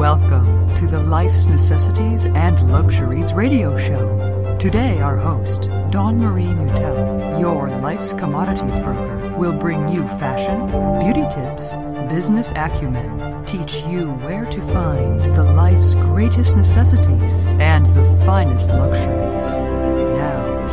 Welcome to the Life's Necessities and Luxuries radio show. Today, our host, Dawn Marie Mutel, your life's commodities broker, will bring you fashion, beauty tips, business acumen, teach you where to find the life's greatest necessities and the finest luxuries.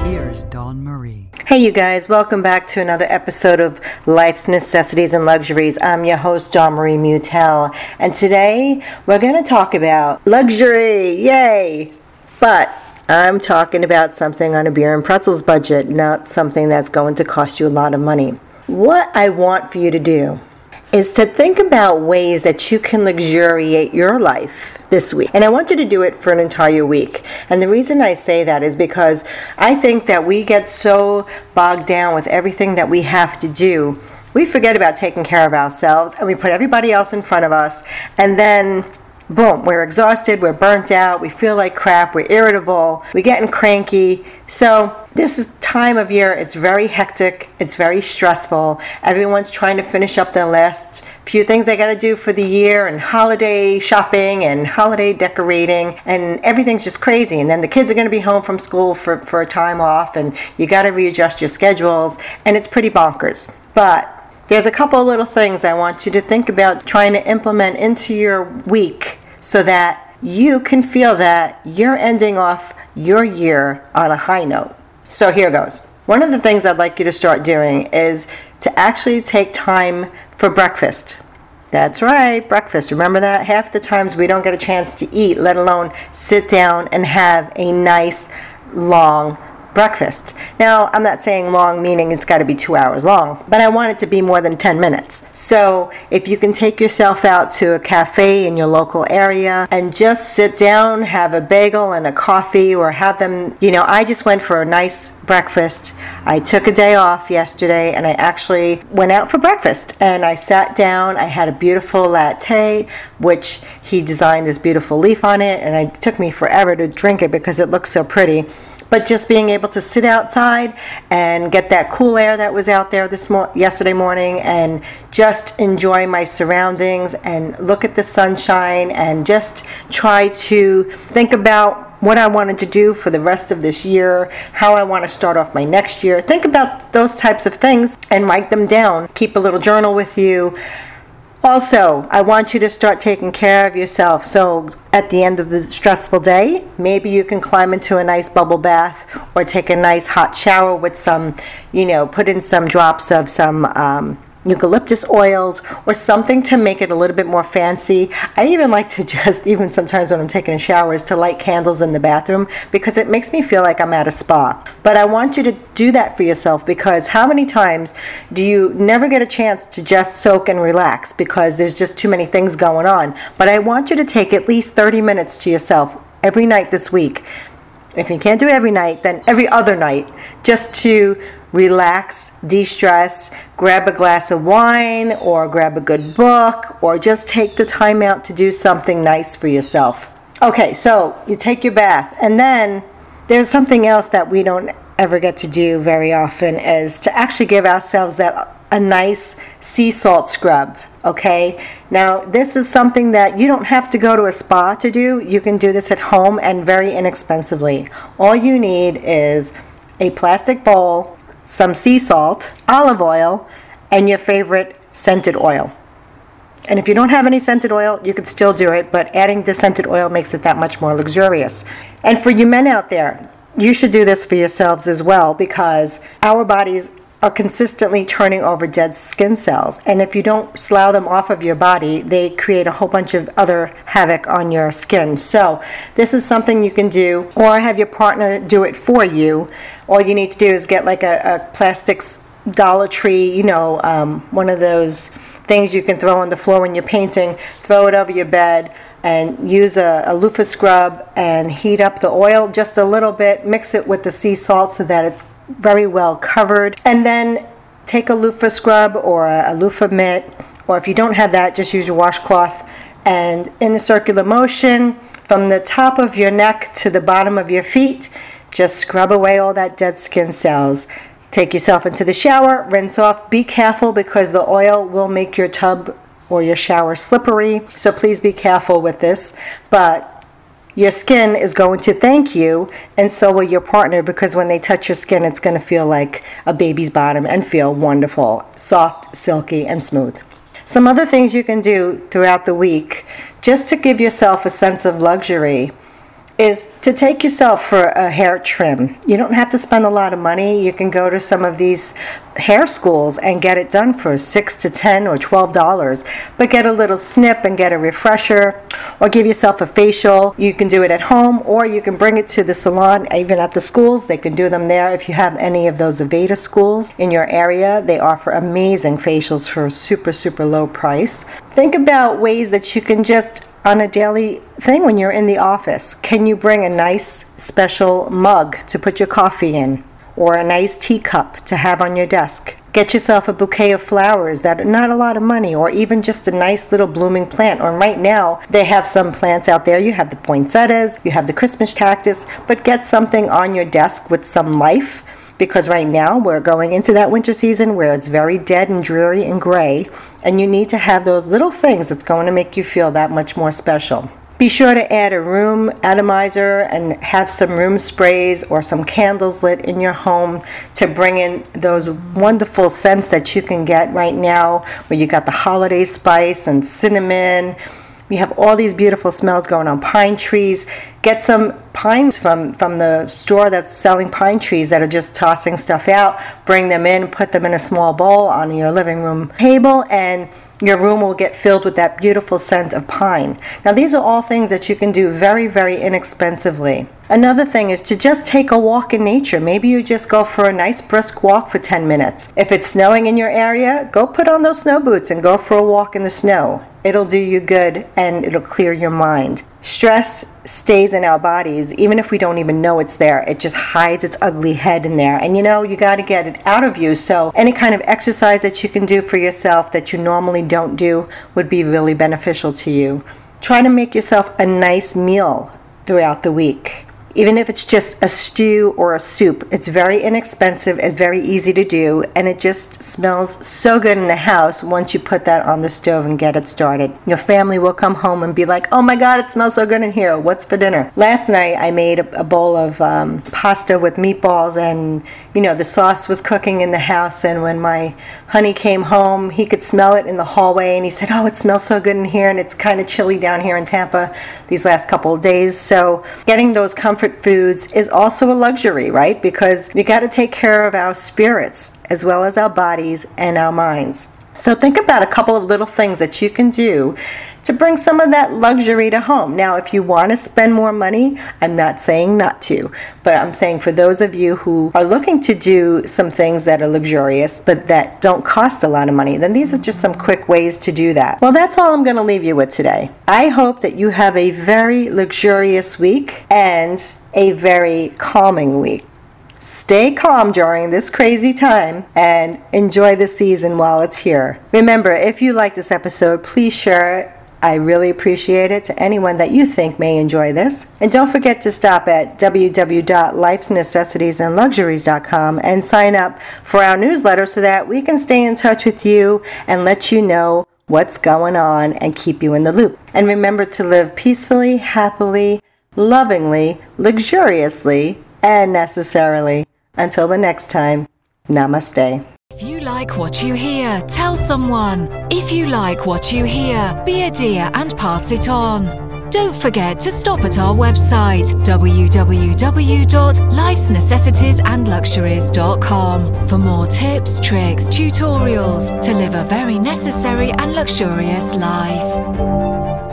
Here's Dawn Marie. Hey, you guys, welcome back to another episode of Life's Necessities and Luxuries. I'm your host, Dawn Marie Mutel, and today we're going to talk about luxury. Yay! But I'm talking about something on a beer and pretzels budget, not something that's going to cost you a lot of money. What I want for you to do is to think about ways that you can luxuriate your life this week. And I want you to do it for an entire week. And the reason I say that is because I think that we get so bogged down with everything that we have to do. We forget about taking care of ourselves and we put everybody else in front of us. And then boom, we're exhausted, we're burnt out, we feel like crap, we're irritable, we're getting cranky. So, this is time of year, it's very hectic, it's very stressful. Everyone's trying to finish up their last few things they got to do for the year and holiday shopping and holiday decorating and everything's just crazy and then the kids are going to be home from school for, for a time off and you got to readjust your schedules and it's pretty bonkers but there's a couple little things I want you to think about trying to implement into your week so that you can feel that you're ending off your year on a high note. So here goes. One of the things I'd like you to start doing is to actually take time for breakfast. That's right, breakfast. Remember that? Half the times we don't get a chance to eat, let alone sit down and have a nice, long breakfast. Now, I'm not saying long meaning it's got to be two hours long, but I want it to be more than 10 minutes. So, if you can take yourself out to a cafe in your local area and just sit down, have a bagel and a coffee, or have them, you know, I just went for a nice breakfast. I took a day off yesterday and I actually went out for breakfast and I sat down. I had a beautiful latte, which he designed this beautiful leaf on it, and it took me forever to drink it because it looks so pretty but just being able to sit outside and get that cool air that was out there this mor- yesterday morning and just enjoy my surroundings and look at the sunshine and just try to think about what I wanted to do for the rest of this year, how I want to start off my next year. Think about those types of things and write them down. Keep a little journal with you also, I want you to start taking care of yourself. So, at the end of the stressful day, maybe you can climb into a nice bubble bath or take a nice hot shower with some, you know, put in some drops of some um, eucalyptus oils or something to make it a little bit more fancy. I even like to just, even sometimes when I'm taking a shower, is to light candles in the bathroom because it makes me feel like I'm at a spa. But I want you to do that for yourself because how many times do you never get a chance to just soak and relax because there's just too many things going on? But I want you to take at least 30 minutes to yourself every night this week. If you can't do it every night, then every other night, just to relax, de stress, grab a glass of wine or grab a good book or just take the time out to do something nice for yourself. Okay, so you take your bath and then there's something else that we don't ever get to do very often is to actually give ourselves that a nice sea salt scrub okay? Now this is something that you don't have to go to a spa to do. You can do this at home and very inexpensively. All you need is a plastic bowl some sea salt, olive oil, and your favorite scented oil. And if you don't have any scented oil, you could still do it, but adding the scented oil makes it that much more luxurious. And for you men out there, you should do this for yourselves as well because our bodies are consistently turning over dead skin cells. And if you don't slough them off of your body, they create a whole bunch of other havoc on your skin. So, this is something you can do, or have your partner do it for you. All you need to do is get like a, a plastics Dollar Tree, you know, um, one of those things you can throw on the floor when you're painting, throw it over your bed. And use a, a loofah scrub and heat up the oil just a little bit. Mix it with the sea salt so that it's very well covered. And then take a loofah scrub or a, loofah mitt, or if you don't have that, just use your washcloth. And in a circular motion, from the top of your neck to the bottom of your feet, just scrub away all that dead skin cells. Take yourself into the shower, rinse off. Be careful because the oil will make your tub or your shower slippery. So please be careful with this. But your skin is going to thank you, and so will your partner because when they touch your skin, it's going to feel like a baby's bottom and feel wonderful, soft, silky, and smooth. Some other things you can do throughout the week just to give yourself a sense of luxury is to take yourself for a hair trim. You don't have to spend a lot of money. You can go to some of these hair schools and get it done for six to ten or twelve dollars. But get a little snip and get a refresher, or give yourself a facial. You can do it at home, or you can bring it to the salon. Even at the schools, they can do them there. If you have any of those Aveda schools in your area, they offer amazing facials for a super super low price. Think about ways that you can just on a daily thing when you're in the office? Can you bring a nice special mug to put your coffee in or a nice teacup to have on your desk? Get yourself a bouquet of flowers that are not a lot of money or even just a nice little blooming plant. Or right now, they have some plants out there. You have the poinsettias, you have the Christmas cactus, but get something on your desk with some life because right now we're going into that winter season where it's very dead and dreary and gray, and you need to have those little things that's going to make you feel that much more special. Be sure to add a room atomizer and have some room sprays or some candles lit in your home to bring in those wonderful scents that you can get right now where you got the holiday spice and cinnamon you have all these beautiful smells going on. Pine trees. Get some pines from, from the store that's selling pine trees that are just tossing stuff out. Bring them in, put them in a small bowl on your living room table, and your room will get filled with that beautiful scent of pine. Now, these are all things that you can do very, very inexpensively. Another thing is to just take a walk in nature. Maybe you just go for a nice brisk walk for 10 minutes. If it's snowing in your area, go put on those snow boots and go for a walk in the snow. It'll do you good and it'll clear your mind. Stress stays in our bodies even if we don't even know it's there. It just hides its ugly head in there. And you know, you got to get it out of you. So, any kind of exercise that you can do for yourself that you normally don't do would be really beneficial to you. Try to make yourself a nice meal throughout the week even if it's just a stew or a soup. It's very inexpensive, it's very easy to do, and it just smells so good in the house once you put that on the stove and get it started. Your family will come home and be like, oh my god, it smells so good in here. What's for dinner? Last night I made a, bowl of um, pasta with meatballs, and you know, the sauce was cooking in the house, and when my honey came home, he could smell it in the hallway, and he said, oh, it smells so good in here, and it's kind of chilly down here in Tampa these last couple of days. So, getting those comfort foods is also a luxury, right? Because we got to take care of our spirits as well as our bodies and our minds. So think about a couple of little things that you can do to bring some of that luxury to home. Now, if you want to spend more money, I'm not saying not to, but I'm saying for those of you who are looking to do some things that are luxurious but that don't cost a lot of money, then these are just some quick ways to do that. Well, that's all I'm going to leave you with today. I hope that you have a very luxurious week and a very calming week. Stay calm during this crazy time and enjoy the season while it's here. Remember, if you like this episode, please share it. I really appreciate it to anyone that you think may enjoy this. And don't forget to stop at www.lifesnecessitiesandluxuries.com and sign up for our newsletter so that we can stay in touch with you and let you know what's going on and keep you in the loop. And remember to live peacefully, happily, lovingly, luxuriously, and necessarily. Until the next time, namaste. If you like what you hear, tell someone. If you like what you hear, be a dear and pass it on. Don't forget to stop at our website www.lifesnecessitiesandluxuries.com for more tips, tricks, tutorials to live a very necessary and luxurious life.